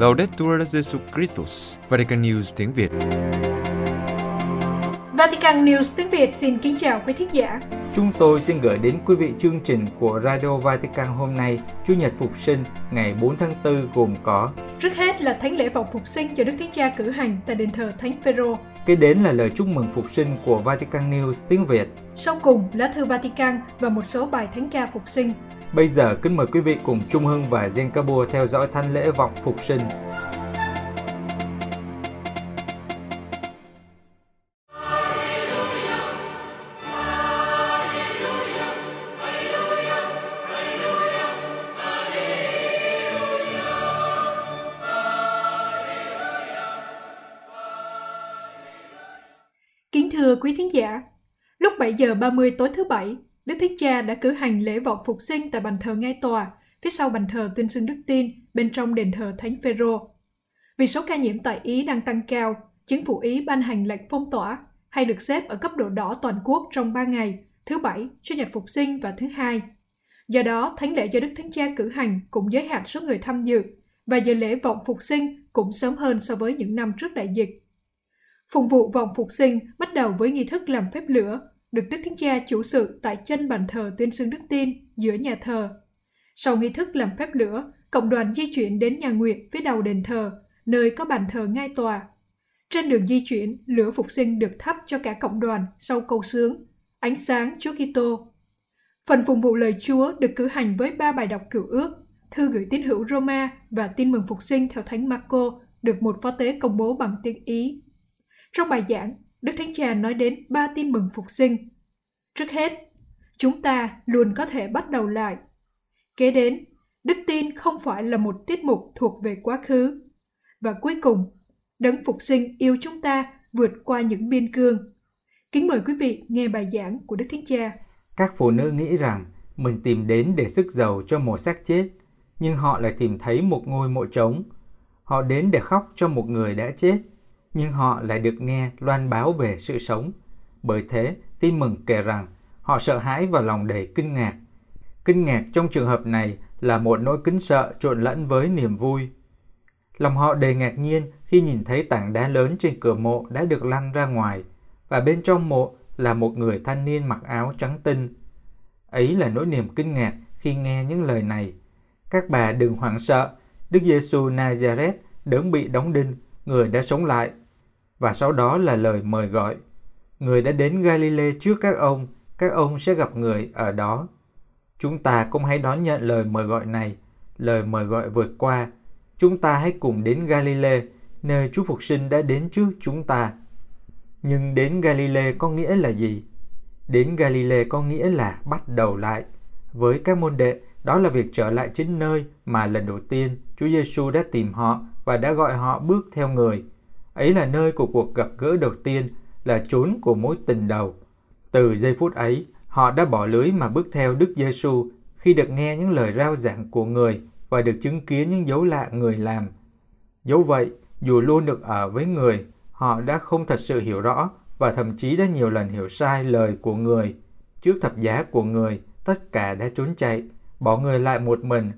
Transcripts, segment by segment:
Laudetur Jesu Christus, Vatican News tiếng Việt. Vatican News tiếng Việt xin kính chào quý thính giả. Chúng tôi xin gửi đến quý vị chương trình của Radio Vatican hôm nay, Chủ nhật Phục sinh, ngày 4 tháng 4 gồm có Trước hết là thánh lễ vọng phục sinh cho Đức Thánh Cha cử hành tại đền thờ Thánh Phaero. Kế đến là lời chúc mừng phục sinh của Vatican News tiếng Việt. Sau cùng, lá thư Vatican và một số bài thánh ca phục sinh. Bây giờ kính mời quý vị cùng Trung Hưng và Zen Kabur theo dõi thánh lễ vọng phục sinh. Kính thưa quý thính giả, lúc 7 giờ 30 tối thứ Bảy, Đức Thánh Cha đã cử hành lễ vọng phục sinh tại bàn thờ ngay tòa, phía sau bàn thờ tuyên xưng đức tin, bên trong đền thờ Thánh Phaero. Vì số ca nhiễm tại Ý đang tăng cao, chính phủ Ý ban hành lệnh phong tỏa hay được xếp ở cấp độ đỏ toàn quốc trong 3 ngày, thứ Bảy, Chủ nhật Phục sinh và thứ Hai. Do đó, thánh lễ do Đức Thánh Cha cử hành cũng giới hạn số người tham dự và giờ lễ vọng phục sinh cũng sớm hơn so với những năm trước đại dịch. Phụng vụ vọng phục sinh bắt đầu với nghi thức làm phép lửa, được Đức Thánh Cha chủ sự tại chân bàn thờ tuyên xưng đức tin giữa nhà thờ. Sau nghi thức làm phép lửa, cộng đoàn di chuyển đến nhà nguyện phía đầu đền thờ, nơi có bàn thờ ngai tòa. Trên đường di chuyển, lửa phục sinh được thắp cho cả cộng đoàn sau câu sướng Ánh sáng Chúa Kitô. Phần phụng vụ lời Chúa được cử hành với ba bài đọc cựu ước, thư gửi tín hữu Roma và tin mừng phục sinh theo Thánh Marco được một phó tế công bố bằng tiếng Ý. Trong bài giảng, Đức Thánh Cha nói đến ba tin mừng phục sinh. Trước hết, chúng ta luôn có thể bắt đầu lại. Kế đến, đức tin không phải là một tiết mục thuộc về quá khứ. Và cuối cùng, đấng phục sinh yêu chúng ta vượt qua những biên cương. Kính mời quý vị nghe bài giảng của Đức Thánh Cha. Các phụ nữ nghĩ rằng mình tìm đến để sức giàu cho một xác chết, nhưng họ lại tìm thấy một ngôi mộ trống. Họ đến để khóc cho một người đã chết, nhưng họ lại được nghe loan báo về sự sống. Bởi thế, tin mừng kể rằng họ sợ hãi và lòng đầy kinh ngạc. Kinh ngạc trong trường hợp này là một nỗi kính sợ trộn lẫn với niềm vui. Lòng họ đầy ngạc nhiên khi nhìn thấy tảng đá lớn trên cửa mộ đã được lăn ra ngoài, và bên trong mộ là một người thanh niên mặc áo trắng tinh. Ấy là nỗi niềm kinh ngạc khi nghe những lời này. Các bà đừng hoảng sợ, Đức Giêsu Nazareth đấng bị đóng đinh, người đã sống lại. Và sau đó là lời mời gọi. Người đã đến Galilee trước các ông, các ông sẽ gặp người ở đó. Chúng ta cũng hãy đón nhận lời mời gọi này, lời mời gọi vượt qua. Chúng ta hãy cùng đến Galilee, nơi Chúa Phục sinh đã đến trước chúng ta. Nhưng đến Galilee có nghĩa là gì? Đến Galilee có nghĩa là bắt đầu lại. Với các môn đệ, đó là việc trở lại chính nơi mà lần đầu tiên Chúa Giêsu đã tìm họ và đã gọi họ bước theo người. Ấy là nơi của cuộc gặp gỡ đầu tiên, là chốn của mối tình đầu. Từ giây phút ấy, họ đã bỏ lưới mà bước theo Đức Giêsu khi được nghe những lời rao giảng của người và được chứng kiến những dấu lạ người làm. Dẫu vậy, dù luôn được ở với người, họ đã không thật sự hiểu rõ và thậm chí đã nhiều lần hiểu sai lời của người. Trước thập giá của người, tất cả đã trốn chạy, bỏ người lại một mình.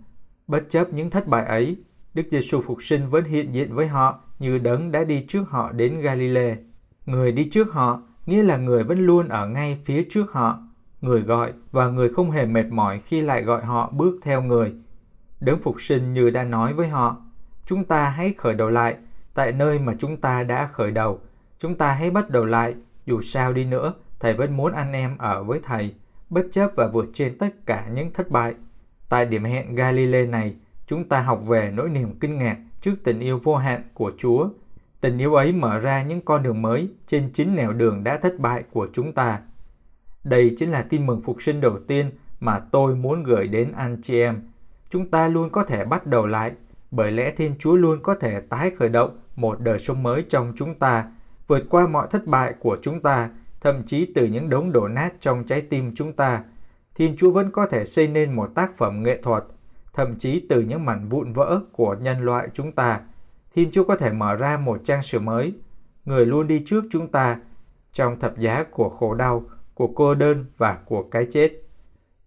Bất chấp những thất bại ấy, Đức Giêsu phục sinh vẫn hiện diện với họ như đấng đã đi trước họ đến Galilee. Người đi trước họ nghĩa là người vẫn luôn ở ngay phía trước họ. Người gọi và người không hề mệt mỏi khi lại gọi họ bước theo người. Đấng phục sinh như đã nói với họ, chúng ta hãy khởi đầu lại tại nơi mà chúng ta đã khởi đầu. Chúng ta hãy bắt đầu lại, dù sao đi nữa, Thầy vẫn muốn anh em ở với Thầy, bất chấp và vượt trên tất cả những thất bại. Tại điểm hẹn Galilee này, chúng ta học về nỗi niềm kinh ngạc trước tình yêu vô hạn của Chúa. Tình yêu ấy mở ra những con đường mới trên chính nẻo đường đã thất bại của chúng ta. Đây chính là tin mừng phục sinh đầu tiên mà tôi muốn gửi đến anh chị em. Chúng ta luôn có thể bắt đầu lại, bởi lẽ Thiên Chúa luôn có thể tái khởi động một đời sống mới trong chúng ta, vượt qua mọi thất bại của chúng ta, thậm chí từ những đống đổ nát trong trái tim chúng ta. Thiên Chúa vẫn có thể xây nên một tác phẩm nghệ thuật, thậm chí từ những mảnh vụn vỡ của nhân loại chúng ta. Thiên Chúa có thể mở ra một trang sử mới. Người luôn đi trước chúng ta trong thập giá của khổ đau, của cô đơn và của cái chết.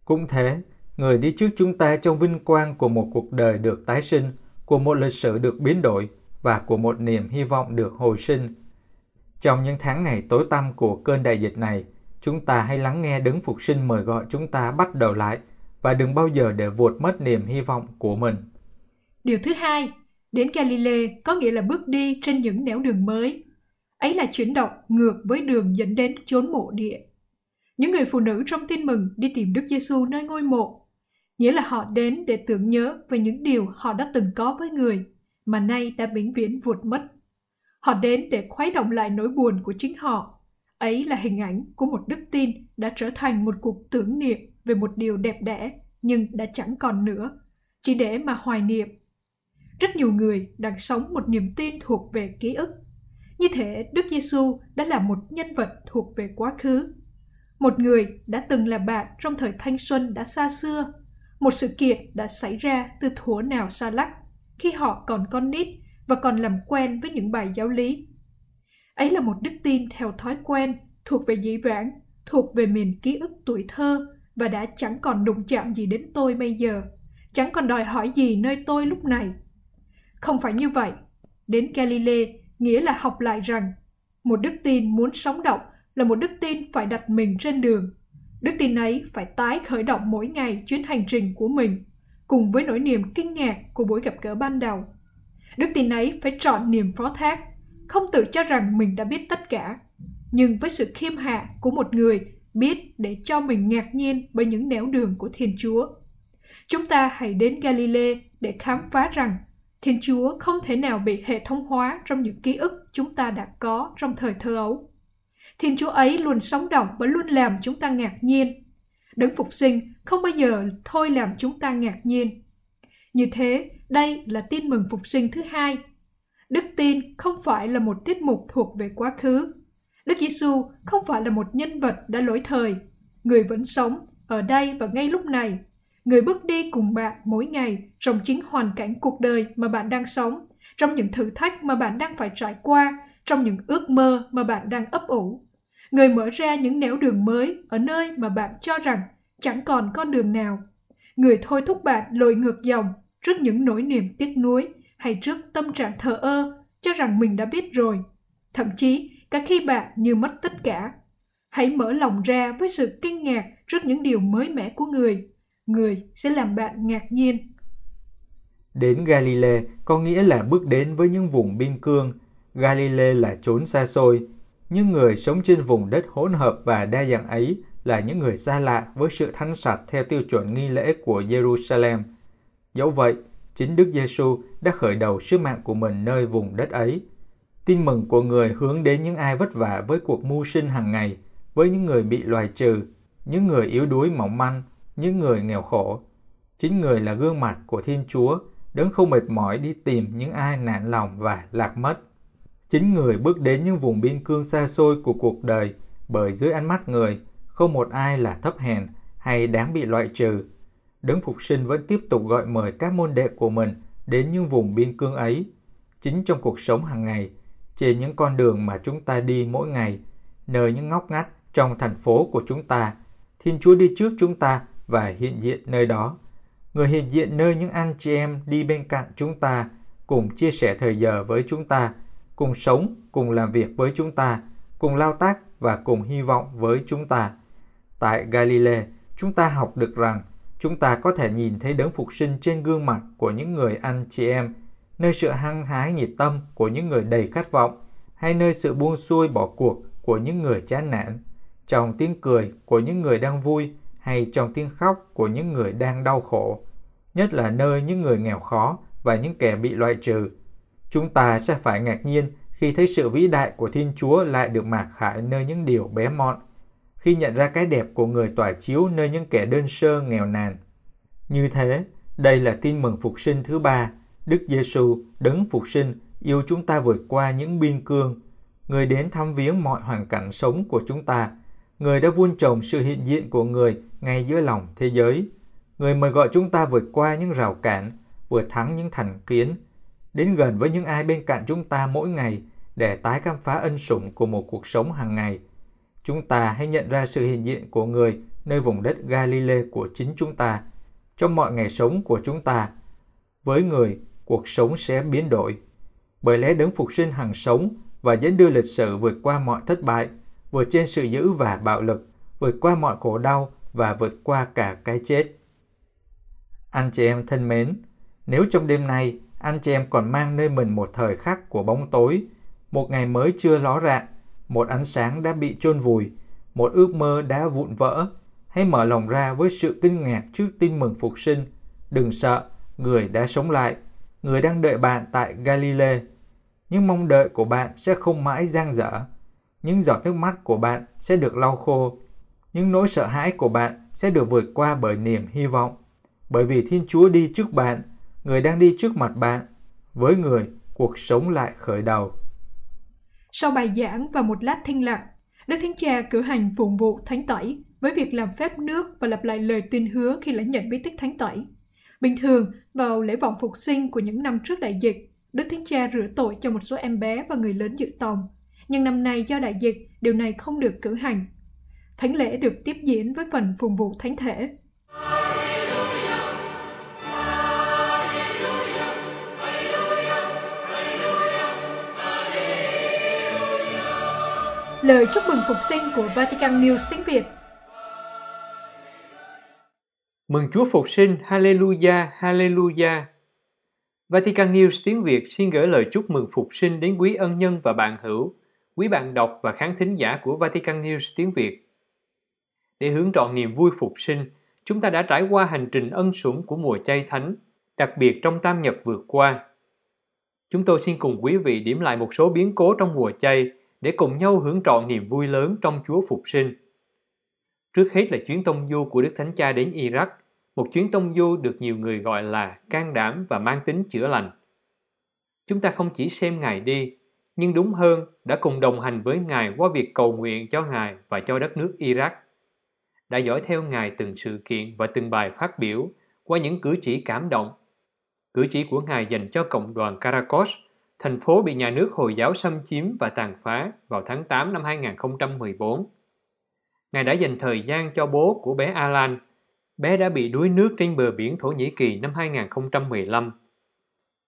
Cũng thế, người đi trước chúng ta trong vinh quang của một cuộc đời được tái sinh của một lịch sử được biến đổi và của một niềm hy vọng được hồi sinh. Trong những tháng ngày tối tăm của cơn đại dịch này, chúng ta hãy lắng nghe đấng phục sinh mời gọi chúng ta bắt đầu lại và đừng bao giờ để vụt mất niềm hy vọng của mình. Điều thứ hai, đến Galilee có nghĩa là bước đi trên những nẻo đường mới. Ấy là chuyển động ngược với đường dẫn đến chốn mộ địa. Những người phụ nữ trong tin mừng đi tìm Đức Giêsu nơi ngôi mộ, nghĩa là họ đến để tưởng nhớ về những điều họ đã từng có với người mà nay đã vĩnh viễn vụt mất. Họ đến để khuấy động lại nỗi buồn của chính họ. Ấy là hình ảnh của một đức tin đã trở thành một cuộc tưởng niệm về một điều đẹp đẽ nhưng đã chẳng còn nữa, chỉ để mà hoài niệm. Rất nhiều người đang sống một niềm tin thuộc về ký ức. Như thể Đức Giêsu đã là một nhân vật thuộc về quá khứ. Một người đã từng là bạn trong thời thanh xuân đã xa xưa. Một sự kiện đã xảy ra từ thuở nào xa lắc, khi họ còn con nít và còn làm quen với những bài giáo lý. Ấy là một đức tin theo thói quen, thuộc về dĩ vãng, thuộc về miền ký ức tuổi thơ và đã chẳng còn đụng chạm gì đến tôi bây giờ, chẳng còn đòi hỏi gì nơi tôi lúc này. Không phải như vậy. Đến Galilee nghĩa là học lại rằng một đức tin muốn sống động là một đức tin phải đặt mình trên đường. Đức tin ấy phải tái khởi động mỗi ngày chuyến hành trình của mình, cùng với nỗi niềm kinh ngạc của buổi gặp gỡ ban đầu. Đức tin ấy phải chọn niềm phó thác, không tự cho rằng mình đã biết tất cả, nhưng với sự khiêm hạ của một người biết để cho mình ngạc nhiên bởi những nẻo đường của Thiên Chúa. Chúng ta hãy đến Galilee để khám phá rằng Thiên Chúa không thể nào bị hệ thống hóa trong những ký ức chúng ta đã có trong thời thơ ấu. Thiên Chúa ấy luôn sống động và luôn làm chúng ta ngạc nhiên. Đấng phục sinh không bao giờ thôi làm chúng ta ngạc nhiên. Như thế, đây là tin mừng phục sinh thứ hai. Đức tin không phải là một tiết mục thuộc về quá khứ. Đức Giêsu không phải là một nhân vật đã lỗi thời. Người vẫn sống ở đây và ngay lúc này. Người bước đi cùng bạn mỗi ngày trong chính hoàn cảnh cuộc đời mà bạn đang sống, trong những thử thách mà bạn đang phải trải qua, trong những ước mơ mà bạn đang ấp ủ. Người mở ra những nẻo đường mới ở nơi mà bạn cho rằng chẳng còn con đường nào. Người thôi thúc bạn lội ngược dòng trước những nỗi niềm tiếc nuối hay trước tâm trạng thờ ơ cho rằng mình đã biết rồi. Thậm chí, cả khi bạn như mất tất cả. Hãy mở lòng ra với sự kinh ngạc trước những điều mới mẻ của người. Người sẽ làm bạn ngạc nhiên. Đến Galilee có nghĩa là bước đến với những vùng biên cương. Galilee là chốn xa xôi. Những người sống trên vùng đất hỗn hợp và đa dạng ấy là những người xa lạ với sự thanh sạch theo tiêu chuẩn nghi lễ của Jerusalem. Dẫu vậy, chính Đức Giêsu đã khởi đầu sứ mạng của mình nơi vùng đất ấy. Tin mừng của người hướng đến những ai vất vả với cuộc mưu sinh hàng ngày, với những người bị loài trừ, những người yếu đuối mỏng manh, những người nghèo khổ. Chính người là gương mặt của Thiên Chúa, đấng không mệt mỏi đi tìm những ai nản lòng và lạc mất. Chính người bước đến những vùng biên cương xa xôi của cuộc đời, bởi dưới ánh mắt người, không một ai là thấp hèn hay đáng bị loại trừ. Đấng Phục sinh vẫn tiếp tục gọi mời các môn đệ của mình đến những vùng biên cương ấy. Chính trong cuộc sống hàng ngày, trên những con đường mà chúng ta đi mỗi ngày, nơi những ngóc ngách trong thành phố của chúng ta, Thiên Chúa đi trước chúng ta và hiện diện nơi đó. Người hiện diện nơi những anh chị em đi bên cạnh chúng ta, cùng chia sẻ thời giờ với chúng ta, cùng sống, cùng làm việc với chúng ta, cùng lao tác và cùng hy vọng với chúng ta. Tại Galilee, chúng ta học được rằng chúng ta có thể nhìn thấy đấng phục sinh trên gương mặt của những người anh chị em, nơi sự hăng hái nhiệt tâm của những người đầy khát vọng, hay nơi sự buông xuôi bỏ cuộc của những người chán nản, trong tiếng cười của những người đang vui hay trong tiếng khóc của những người đang đau khổ, nhất là nơi những người nghèo khó và những kẻ bị loại trừ. Chúng ta sẽ phải ngạc nhiên khi thấy sự vĩ đại của Thiên Chúa lại được mạc khải nơi những điều bé mọn, khi nhận ra cái đẹp của người tỏa chiếu nơi những kẻ đơn sơ nghèo nàn. Như thế, đây là tin mừng phục sinh thứ ba. Đức Giêsu đấng phục sinh yêu chúng ta vượt qua những biên cương. Người đến thăm viếng mọi hoàn cảnh sống của chúng ta. Người đã vun trồng sự hiện diện của người ngay giữa lòng thế giới. Người mời gọi chúng ta vượt qua những rào cản, vượt thắng những thành kiến, đến gần với những ai bên cạnh chúng ta mỗi ngày để tái khám phá ân sủng của một cuộc sống hàng ngày. Chúng ta hãy nhận ra sự hiện diện của người nơi vùng đất Galilee của chính chúng ta, trong mọi ngày sống của chúng ta. Với người, cuộc sống sẽ biến đổi. Bởi lẽ đấng phục sinh hằng sống và dẫn đưa lịch sử vượt qua mọi thất bại, vượt trên sự dữ và bạo lực, vượt qua mọi khổ đau và vượt qua cả cái chết. Anh chị em thân mến, nếu trong đêm nay anh chị em còn mang nơi mình một thời khắc của bóng tối, một ngày mới chưa ló rạng, một ánh sáng đã bị chôn vùi, một ước mơ đã vụn vỡ, hãy mở lòng ra với sự kinh ngạc trước tin mừng phục sinh. Đừng sợ, người đã sống lại, người đang đợi bạn tại Galilee. Những mong đợi của bạn sẽ không mãi giang dở. Những giọt nước mắt của bạn sẽ được lau khô. Những nỗi sợ hãi của bạn sẽ được vượt qua bởi niềm hy vọng. Bởi vì Thiên Chúa đi trước bạn, người đang đi trước mặt bạn. Với người, cuộc sống lại khởi đầu. Sau bài giảng và một lát thinh lặng, Đức Thánh Cha cử hành phụng vụ thánh tẩy với việc làm phép nước và lặp lại lời tuyên hứa khi lãnh nhận bí tích thánh tẩy. Bình thường, vào lễ vọng phục sinh của những năm trước đại dịch, Đức Thánh Cha rửa tội cho một số em bé và người lớn dự tòng. Nhưng năm nay do đại dịch, điều này không được cử hành. Thánh lễ được tiếp diễn với phần phụng vụ thánh thể. Lời chúc mừng phục sinh của Vatican News tiếng Việt Mừng Chúa Phục sinh, Hallelujah, Hallelujah. Vatican News tiếng Việt xin gửi lời chúc mừng phục sinh đến quý ân nhân và bạn hữu, quý bạn đọc và khán thính giả của Vatican News tiếng Việt. Để hướng trọn niềm vui phục sinh, chúng ta đã trải qua hành trình ân sủng của mùa chay thánh, đặc biệt trong tam nhật vừa qua. Chúng tôi xin cùng quý vị điểm lại một số biến cố trong mùa chay để cùng nhau hưởng trọn niềm vui lớn trong Chúa phục sinh. Trước hết là chuyến tông du của Đức Thánh Cha đến Iraq, một chuyến tông du được nhiều người gọi là can đảm và mang tính chữa lành. Chúng ta không chỉ xem Ngài đi, nhưng đúng hơn đã cùng đồng hành với Ngài qua việc cầu nguyện cho Ngài và cho đất nước Iraq. Đã dõi theo Ngài từng sự kiện và từng bài phát biểu qua những cử chỉ cảm động. Cử chỉ của Ngài dành cho cộng đoàn Karakos thành phố bị nhà nước Hồi giáo xâm chiếm và tàn phá vào tháng 8 năm 2014 Ngài đã dành thời gian cho bố của bé Alan. Bé đã bị đuối nước trên bờ biển Thổ Nhĩ Kỳ năm 2015.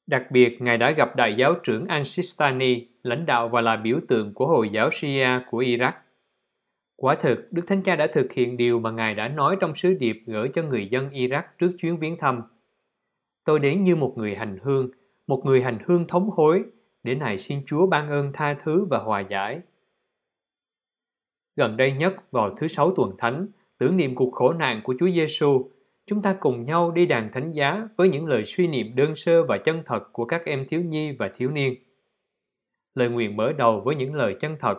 Đặc biệt, Ngài đã gặp đại giáo trưởng Al-Sistani, lãnh đạo và là biểu tượng của Hồi giáo Shia của Iraq. Quả thực, Đức Thánh Cha đã thực hiện điều mà Ngài đã nói trong sứ điệp gửi cho người dân Iraq trước chuyến viếng thăm. Tôi đến như một người hành hương, một người hành hương thống hối, để này xin Chúa ban ơn tha thứ và hòa giải. Gần đây nhất vào thứ sáu tuần thánh, tưởng niệm cuộc khổ nạn của Chúa Giêsu, chúng ta cùng nhau đi đàn thánh giá với những lời suy niệm đơn sơ và chân thật của các em thiếu nhi và thiếu niên. Lời nguyện mở đầu với những lời chân thật.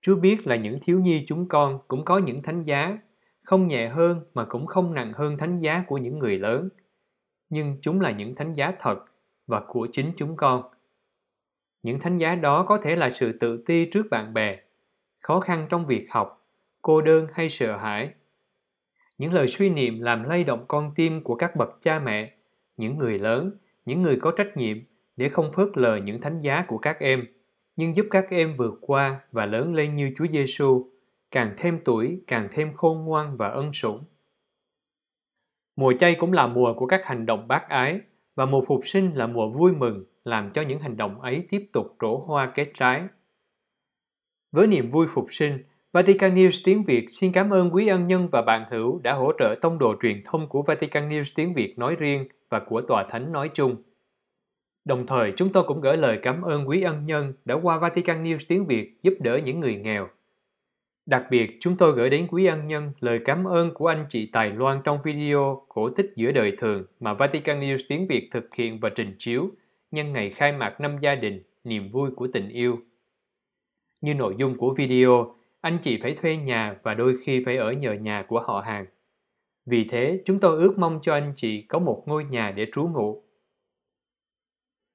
Chúa biết là những thiếu nhi chúng con cũng có những thánh giá, không nhẹ hơn mà cũng không nặng hơn thánh giá của những người lớn. Nhưng chúng là những thánh giá thật và của chính chúng con. Những thánh giá đó có thể là sự tự ti trước bạn bè, khó khăn trong việc học, cô đơn hay sợ hãi. Những lời suy niệm làm lay động con tim của các bậc cha mẹ, những người lớn, những người có trách nhiệm để không phớt lờ những thánh giá của các em, nhưng giúp các em vượt qua và lớn lên như Chúa Giêsu, càng thêm tuổi, càng thêm khôn ngoan và ân sủng. Mùa chay cũng là mùa của các hành động bác ái và mùa phục sinh là mùa vui mừng làm cho những hành động ấy tiếp tục trổ hoa kết trái. Với niềm vui phục sinh, Vatican News tiếng Việt xin cảm ơn quý ân nhân và bạn hữu đã hỗ trợ tông đồ truyền thông của Vatican News tiếng Việt nói riêng và của Tòa Thánh nói chung. Đồng thời, chúng tôi cũng gửi lời cảm ơn quý ân nhân đã qua Vatican News tiếng Việt giúp đỡ những người nghèo. Đặc biệt, chúng tôi gửi đến quý ân nhân lời cảm ơn của anh chị Tài Loan trong video cổ tích giữa đời thường mà Vatican News tiếng Việt thực hiện và trình chiếu nhân ngày khai mạc năm gia đình, niềm vui của tình yêu. Như nội dung của video, anh chị phải thuê nhà và đôi khi phải ở nhờ nhà của họ hàng. Vì thế, chúng tôi ước mong cho anh chị có một ngôi nhà để trú ngụ.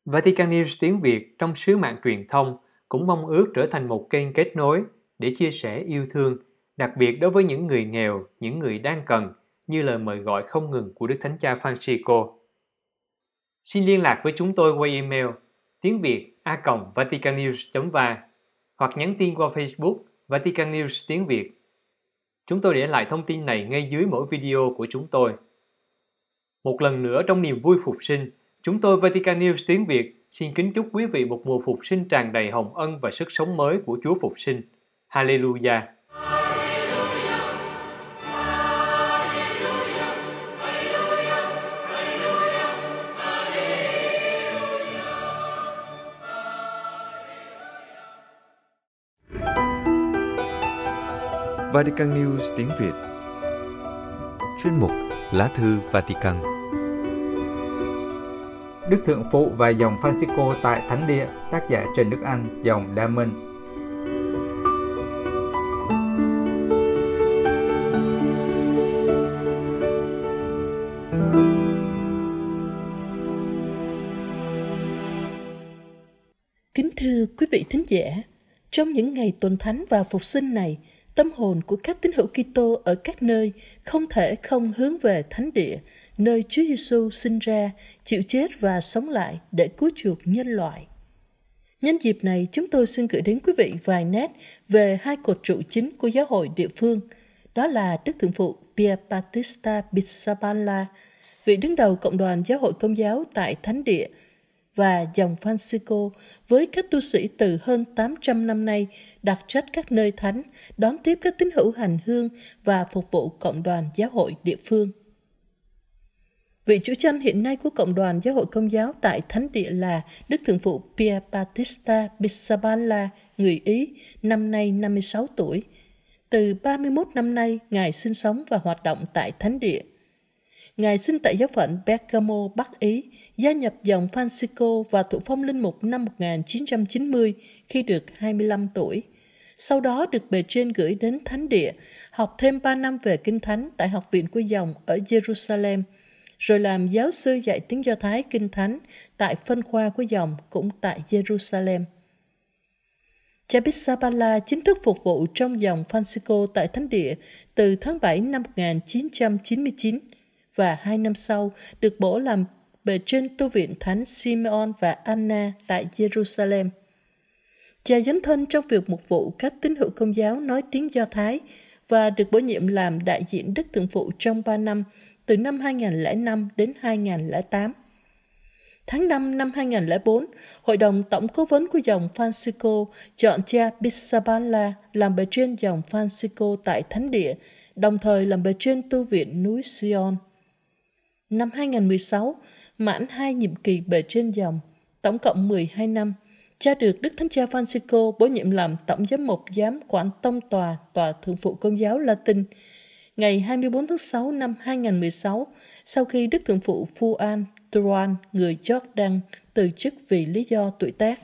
Vatican News tiếng Việt trong sứ mạng truyền thông cũng mong ước trở thành một kênh kết nối để chia sẻ yêu thương, đặc biệt đối với những người nghèo, những người đang cần, như lời mời gọi không ngừng của Đức Thánh Cha Francisco. Xin liên lạc với chúng tôi qua email tiếng Việt a vaticannews.va hoặc nhắn tin qua Facebook Vatican News tiếng Việt. Chúng tôi để lại thông tin này ngay dưới mỗi video của chúng tôi. Một lần nữa trong niềm vui phục sinh, Chúng tôi Vatican News tiếng Việt xin kính chúc quý vị một mùa phục sinh tràn đầy hồng ân và sức sống mới của Chúa phục sinh. Hallelujah! Vatican News tiếng Việt Chuyên mục Lá thư Vatican Đức Thượng Phụ và dòng Francisco tại Thánh Địa, tác giả Trần Đức Anh, dòng Đa Minh. Kính thưa quý vị thính giả, trong những ngày tuần thánh và phục sinh này, tâm hồn của các tín hữu Kitô ở các nơi không thể không hướng về thánh địa, nơi Chúa Giêsu sinh ra, chịu chết và sống lại để cứu chuộc nhân loại. Nhân dịp này, chúng tôi xin gửi đến quý vị vài nét về hai cột trụ chính của giáo hội địa phương, đó là Đức Thượng Phụ Pia Battista Pizzaballa, vị đứng đầu cộng đoàn giáo hội công giáo tại Thánh Địa, và dòng Francisco với các tu sĩ từ hơn 800 năm nay đặt trách các nơi thánh, đón tiếp các tín hữu hành hương và phục vụ cộng đoàn giáo hội địa phương. Vị chủ tranh hiện nay của Cộng đoàn Giáo hội Công giáo tại Thánh Địa là Đức Thượng phụ Pier Battista Pizzaballa, người Ý, năm nay 56 tuổi. Từ 31 năm nay, Ngài sinh sống và hoạt động tại Thánh Địa. Ngài sinh tại giáo phận Bergamo, Bắc Ý, gia nhập dòng Francisco và thụ phong linh mục năm 1990 khi được 25 tuổi. Sau đó được bề trên gửi đến Thánh Địa, học thêm 3 năm về Kinh Thánh tại Học viện của dòng ở Jerusalem, rồi làm giáo sư dạy tiếng Do Thái Kinh Thánh tại phân khoa của dòng cũng tại Jerusalem. Cha Pizzaballa chính thức phục vụ trong dòng Francisco tại Thánh Địa từ tháng 7 năm 1999 và hai năm sau được bổ làm bề trên tu viện Thánh Simeon và Anna tại Jerusalem. Cha dấn thân trong việc mục vụ các tín hữu công giáo nói tiếng Do Thái và được bổ nhiệm làm đại diện Đức Thượng Phụ trong 3 năm, từ năm 2005 đến 2008. Tháng 5 năm 2004, Hội đồng Tổng cố vấn của dòng Francisco chọn cha Pizzaballa làm bề trên dòng Francisco tại Thánh Địa, đồng thời làm bề trên tu viện núi Sion. Năm 2016, mãn hai nhiệm kỳ bề trên dòng, tổng cộng 12 năm, cha được Đức Thánh Cha Francisco bổ nhiệm làm Tổng giám mục giám quản tông tòa Tòa Thượng phụ Công giáo Latin ngày 24 tháng 6 năm 2016 sau khi Đức Thượng phụ Fuan Turan, người Jordan, từ chức vì lý do tuổi tác.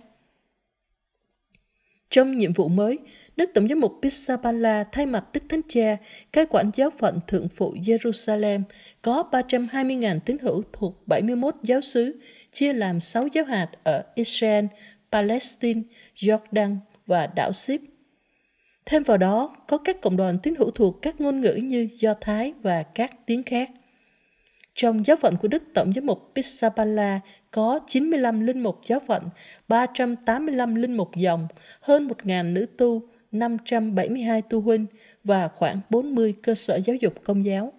Trong nhiệm vụ mới, Đức Tổng giám mục Pisapala thay mặt Đức Thánh Cha, cai quản giáo phận Thượng phụ Jerusalem có 320.000 tín hữu thuộc 71 giáo xứ, chia làm 6 giáo hạt ở Israel, Palestine, Jordan và đảo Sip. Thêm vào đó, có các cộng đoàn tín hữu thuộc các ngôn ngữ như Do Thái và các tiếng khác. Trong giáo phận của Đức Tổng giám mục Pisapala có 95 linh mục giáo phận, 385 linh mục dòng, hơn 1.000 nữ tu, 572 tu huynh và khoảng 40 cơ sở giáo dục công giáo.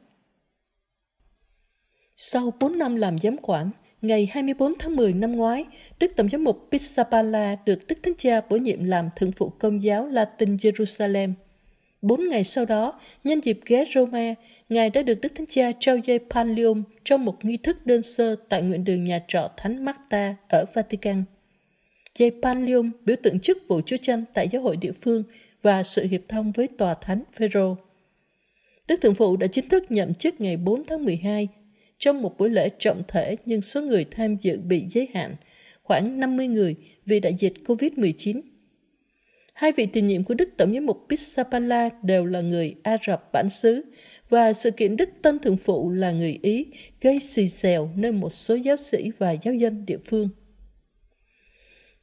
Sau 4 năm làm giám quản, ngày 24 tháng 10 năm ngoái, Đức Tổng giám mục Pisapala được Đức Thánh Cha bổ nhiệm làm thượng phụ công giáo Latin Jerusalem. Bốn ngày sau đó, nhân dịp ghé Roma, Ngài đã được Đức Thánh Cha trao dây Pallium trong một nghi thức đơn sơ tại nguyện đường nhà trọ Thánh Marta ở Vatican. Dây Pallium biểu tượng chức vụ Chúa tranh tại giáo hội địa phương và sự hiệp thông với Tòa Thánh Phêrô. Đức Thượng Phụ đã chính thức nhậm chức ngày 4 tháng 12 trong một buổi lễ trọng thể nhưng số người tham dự bị giới hạn, khoảng 50 người vì đại dịch COVID-19. Hai vị tiền nhiệm của Đức Tổng giám mục Pizzapalla đều là người Ả Rập bản xứ và sự kiện Đức Tân Thượng Phụ là người Ý gây xì xèo nơi một số giáo sĩ và giáo dân địa phương.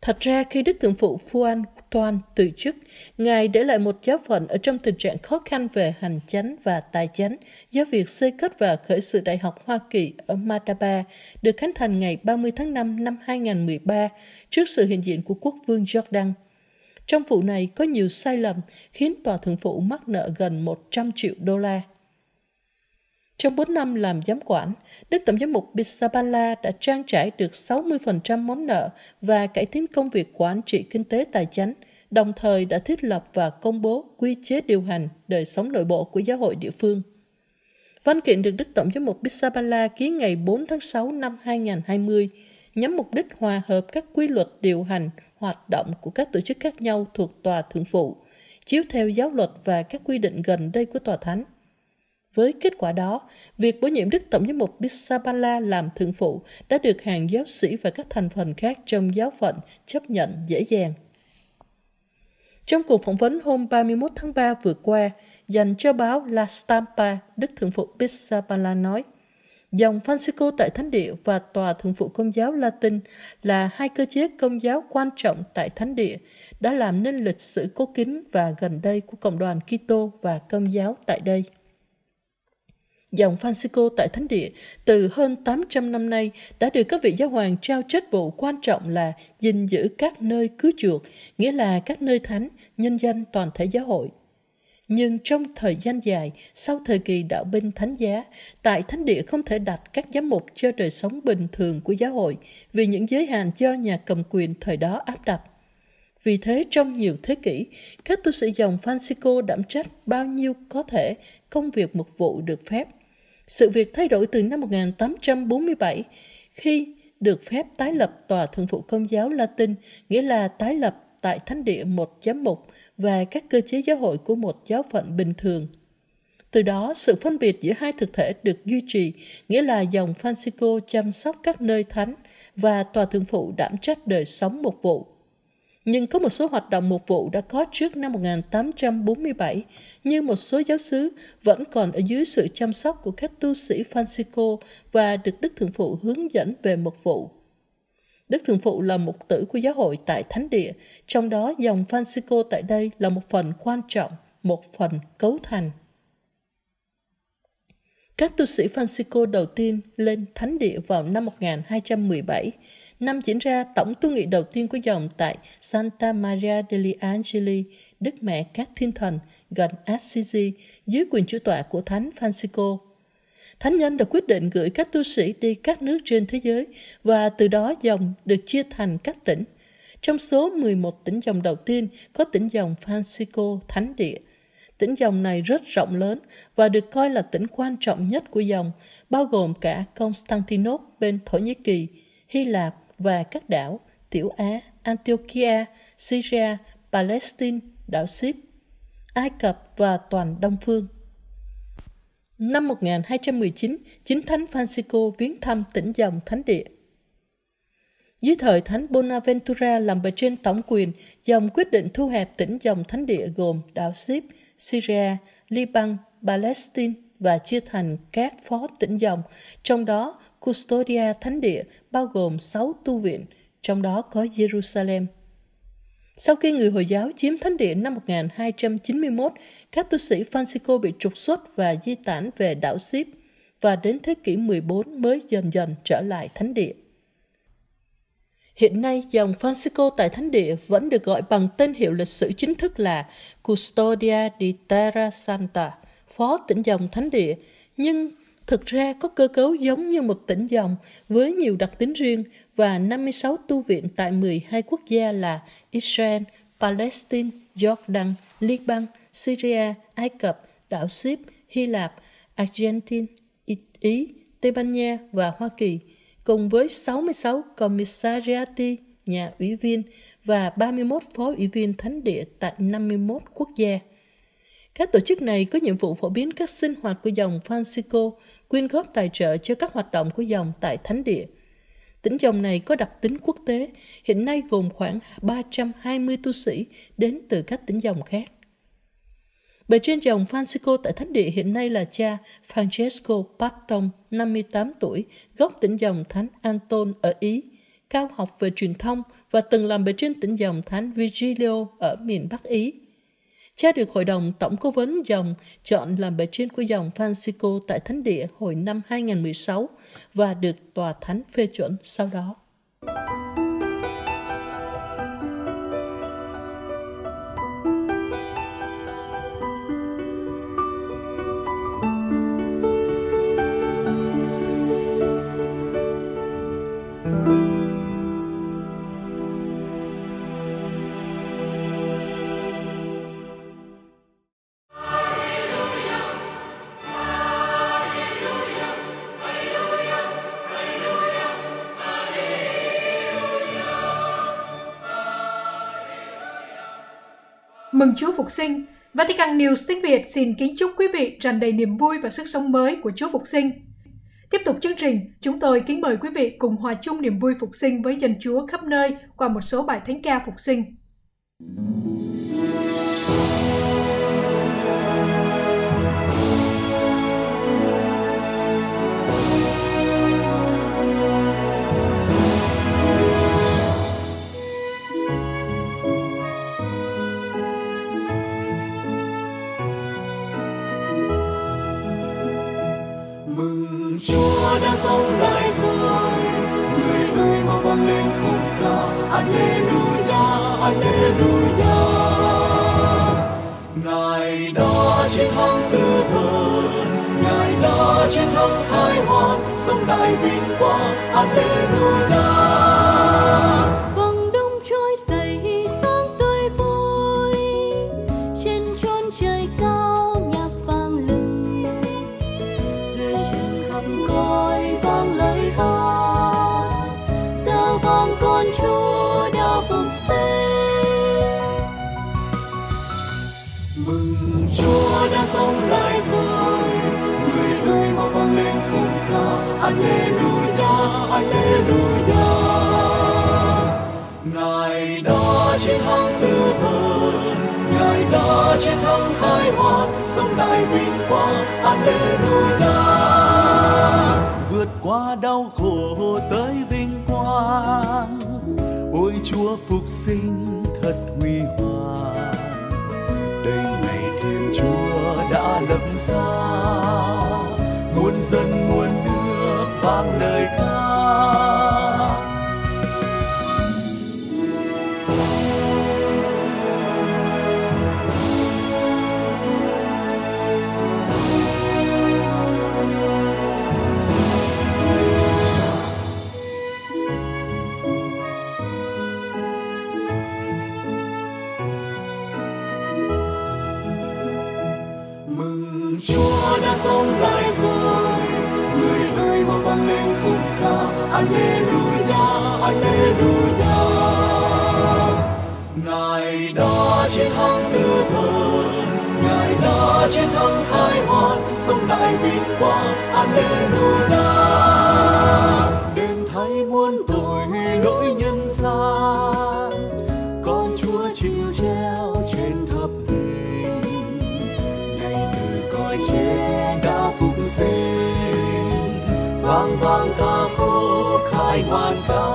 Thật ra khi Đức Thượng Phụ Phuan Toan từ chức, Ngài để lại một giáo phận ở trong tình trạng khó khăn về hành chánh và tài chánh do việc xây cất và khởi sự Đại học Hoa Kỳ ở Madaba được khánh thành ngày 30 tháng 5 năm 2013 trước sự hiện diện của quốc vương Jordan. Trong vụ này có nhiều sai lầm khiến Tòa Thượng Phụ mắc nợ gần 100 triệu đô la. Trong 4 năm làm giám quản, Đức Tổng giám mục Bisabala đã trang trải được 60% món nợ và cải tiến công việc quản trị kinh tế tài chánh, đồng thời đã thiết lập và công bố quy chế điều hành đời sống nội bộ của giáo hội địa phương. Văn kiện được Đức Tổng giám mục Bisabala ký ngày 4 tháng 6 năm 2020 nhắm mục đích hòa hợp các quy luật điều hành hoạt động của các tổ chức khác nhau thuộc tòa thượng phụ, chiếu theo giáo luật và các quy định gần đây của tòa thánh. Với kết quả đó, việc bổ nhiệm Đức Tổng giám mục Bisabala làm thượng phụ đã được hàng giáo sĩ và các thành phần khác trong giáo phận chấp nhận dễ dàng. Trong cuộc phỏng vấn hôm 31 tháng 3 vừa qua, dành cho báo La Stampa, Đức Thượng phụ Bisabala nói, Dòng Francisco tại Thánh địa và Tòa Thượng phụ Công giáo Latin là hai cơ chế công giáo quan trọng tại Thánh địa, đã làm nên lịch sử cố kính và gần đây của Cộng đoàn Kitô và Công giáo tại đây. Dòng Francisco tại Thánh Địa từ hơn 800 năm nay đã được các vị giáo hoàng trao trách vụ quan trọng là gìn giữ các nơi cứu chuộc, nghĩa là các nơi thánh, nhân danh toàn thể giáo hội. Nhưng trong thời gian dài, sau thời kỳ đạo binh thánh giá, tại thánh địa không thể đặt các giám mục cho đời sống bình thường của giáo hội vì những giới hạn do nhà cầm quyền thời đó áp đặt. Vì thế trong nhiều thế kỷ, các tu sĩ dòng Francisco đảm trách bao nhiêu có thể công việc mục vụ được phép. Sự việc thay đổi từ năm 1847 khi được phép tái lập tòa thượng phụ công giáo Latin, nghĩa là tái lập tại thánh địa một giám mục và các cơ chế giáo hội của một giáo phận bình thường. Từ đó, sự phân biệt giữa hai thực thể được duy trì, nghĩa là dòng Francisco chăm sóc các nơi thánh và tòa thượng phụ đảm trách đời sống mục vụ. Nhưng có một số hoạt động mục vụ đã có trước năm 1847, như một số giáo sứ vẫn còn ở dưới sự chăm sóc của các tu sĩ Francisco và được Đức Thượng Phụ hướng dẫn về mục vụ. Đức Thượng Phụ là mục tử của giáo hội tại Thánh Địa, trong đó dòng Francisco tại đây là một phần quan trọng, một phần cấu thành. Các tu sĩ Francisco đầu tiên lên Thánh Địa vào năm 1217, năm diễn ra tổng tu nghị đầu tiên của dòng tại Santa Maria degli Angeli, Đức Mẹ các Thiên Thần, gần Assisi, dưới quyền chủ tọa của Thánh Francisco. Thánh nhân đã quyết định gửi các tu sĩ đi các nước trên thế giới và từ đó dòng được chia thành các tỉnh. Trong số 11 tỉnh dòng đầu tiên có tỉnh dòng Francisco Thánh Địa. Tỉnh dòng này rất rộng lớn và được coi là tỉnh quan trọng nhất của dòng, bao gồm cả Constantinople bên Thổ Nhĩ Kỳ, Hy Lạp và các đảo Tiểu Á, Antiochia, Syria, Palestine, đảo Ship, Ai Cập và toàn Đông Phương. Năm 1219, chính Thánh Francisco viếng thăm tỉnh dòng Thánh Địa. Dưới thời Thánh Bonaventura làm bề trên tổng quyền, dòng quyết định thu hẹp tỉnh dòng Thánh Địa gồm đảo Ship, Syria, Liban, Palestine và chia thành các phó tỉnh dòng, trong đó Custodia Thánh Địa bao gồm 6 tu viện, trong đó có Jerusalem. Sau khi người Hồi giáo chiếm thánh địa năm 1291, các tu sĩ Francisco bị trục xuất và di tản về đảo Ship và đến thế kỷ 14 mới dần dần trở lại thánh địa. Hiện nay, dòng Francisco tại Thánh Địa vẫn được gọi bằng tên hiệu lịch sử chính thức là Custodia di Terra Santa, phó tỉnh dòng Thánh Địa, nhưng thực ra có cơ cấu giống như một tỉnh dòng với nhiều đặc tính riêng và 56 tu viện tại 12 quốc gia là Israel, Palestine, Jordan, Liban, Syria, Ai Cập, đảo Ship, Hy Lạp, Argentina, Ý, Tây Ban Nha và Hoa Kỳ, cùng với 66 commissariati, nhà ủy viên và 31 phó ủy viên thánh địa tại 51 quốc gia. Các tổ chức này có nhiệm vụ phổ biến các sinh hoạt của dòng Francisco, quyên góp tài trợ cho các hoạt động của dòng tại Thánh Địa. Tỉnh dòng này có đặc tính quốc tế, hiện nay gồm khoảng 320 tu sĩ đến từ các tỉnh dòng khác. Bề trên dòng Francisco tại Thánh Địa hiện nay là cha Francesco Patton, 58 tuổi, gốc tỉnh dòng Thánh Anton ở Ý, cao học về truyền thông và từng làm bề trên tỉnh dòng Thánh Vigilio ở miền Bắc Ý. Cha được Hội đồng Tổng cố vấn dòng chọn làm bề trên của dòng Francisco tại Thánh Địa hồi năm 2016 và được Tòa Thánh phê chuẩn sau đó. Mừng Chúa Phục sinh! Vatican News tiếng Việt xin kính chúc quý vị tràn đầy niềm vui và sức sống mới của Chúa Phục sinh. Tiếp tục chương trình, chúng tôi kính mời quý vị cùng hòa chung niềm vui phục sinh với dân Chúa khắp nơi qua một số bài thánh ca phục sinh. mừng thắng thái họa sống đại vinh quang. Alleluia chiến thắng tử thần Ngài đã chiến thắng khai họa sống lại vinh quang, Alleluia. Vượt qua đau khổ tới vinh quang, ôi Chúa phục sinh thật huy hoàng. Đây ngày thiên chúa đã lập ra vang lời ca. Chúa đã sống lại rồi. Alleluia Alleluia Ngài đã chiến thắng tư thần Ngài đã chiến thắng thái họa sống lại vinh quang Alleluia. Đền thay muôn tội lỗi nhân gian con Chúa chịu treo trên thập hình ngày từ cõi chết đã phục sinh, vang vang ca khúc khai hoàn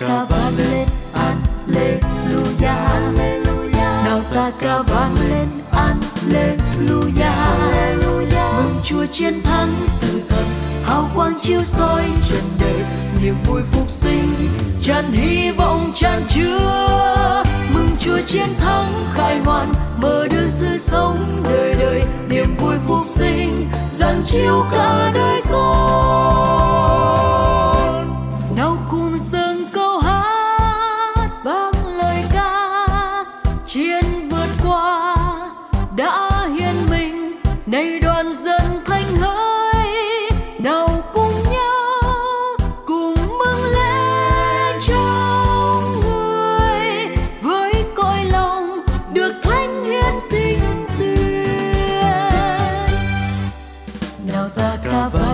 ta vang lên. Alleluia Alleluia. Nào ta ca vang lên. Alleluia Alleluia. Mừng Chúa chiến thắng từ thần, hào quang chiếu soi trần đời. Niềm vui phục sinh tràn hy vọng tràn chứa. Mừng chúa chiến thắng khai hoàn, mở đường sự sống đời đời. Niềm vui phục sinh giáng chiếu cả đời.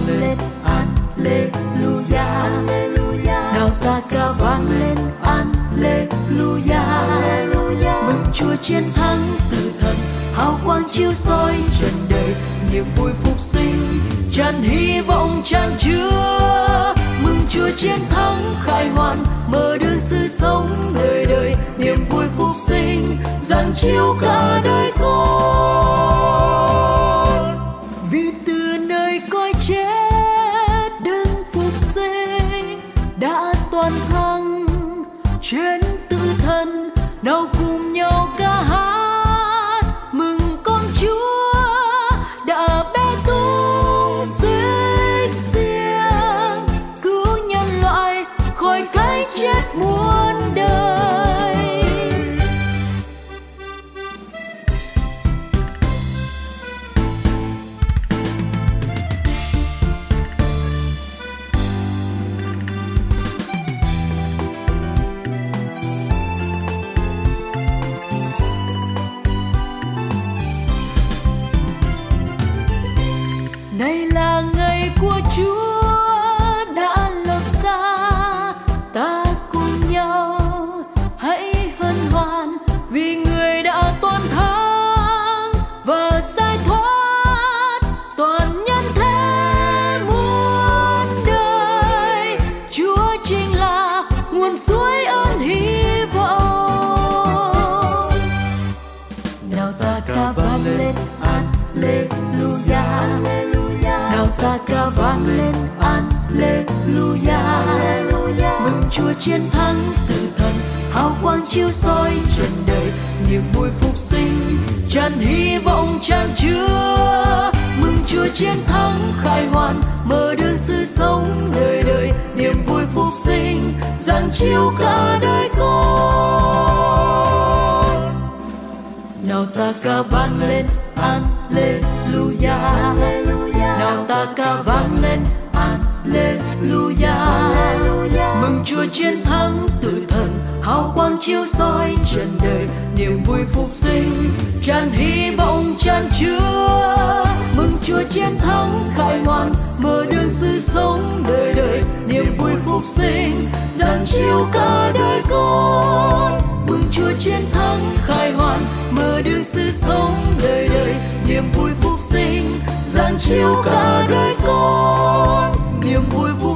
lên Alleluia Alleluia. Nào ta ca vang lên Alleluia. Alleluia. Mừng Chúa chiến thắng từ thần hào quang chiếu soi trần đời. Niềm vui phục sinh tràn hy vọng tràn chứa. Mừng Chúa chiến thắng khai hoàn mở đường sự sống đời đời. Niềm vui phục sinh giáng chiếu cả đời con chiến thắng tự thần, hào quang chiếu soi trần đời, niềm vui phục sinh, tràn hy vọng tràn chứa. Mừng Chúa chiến thắng khai ngoan mở đường sự sống đời đời, niềm vui phục sinh rạng chiếu cả đời con. Mừng Chúa chiến thắng khai hoàn, mở đường sự sống đời đời, niềm vui phục sinh rạng chiếu cả đời con. Niềm vui phục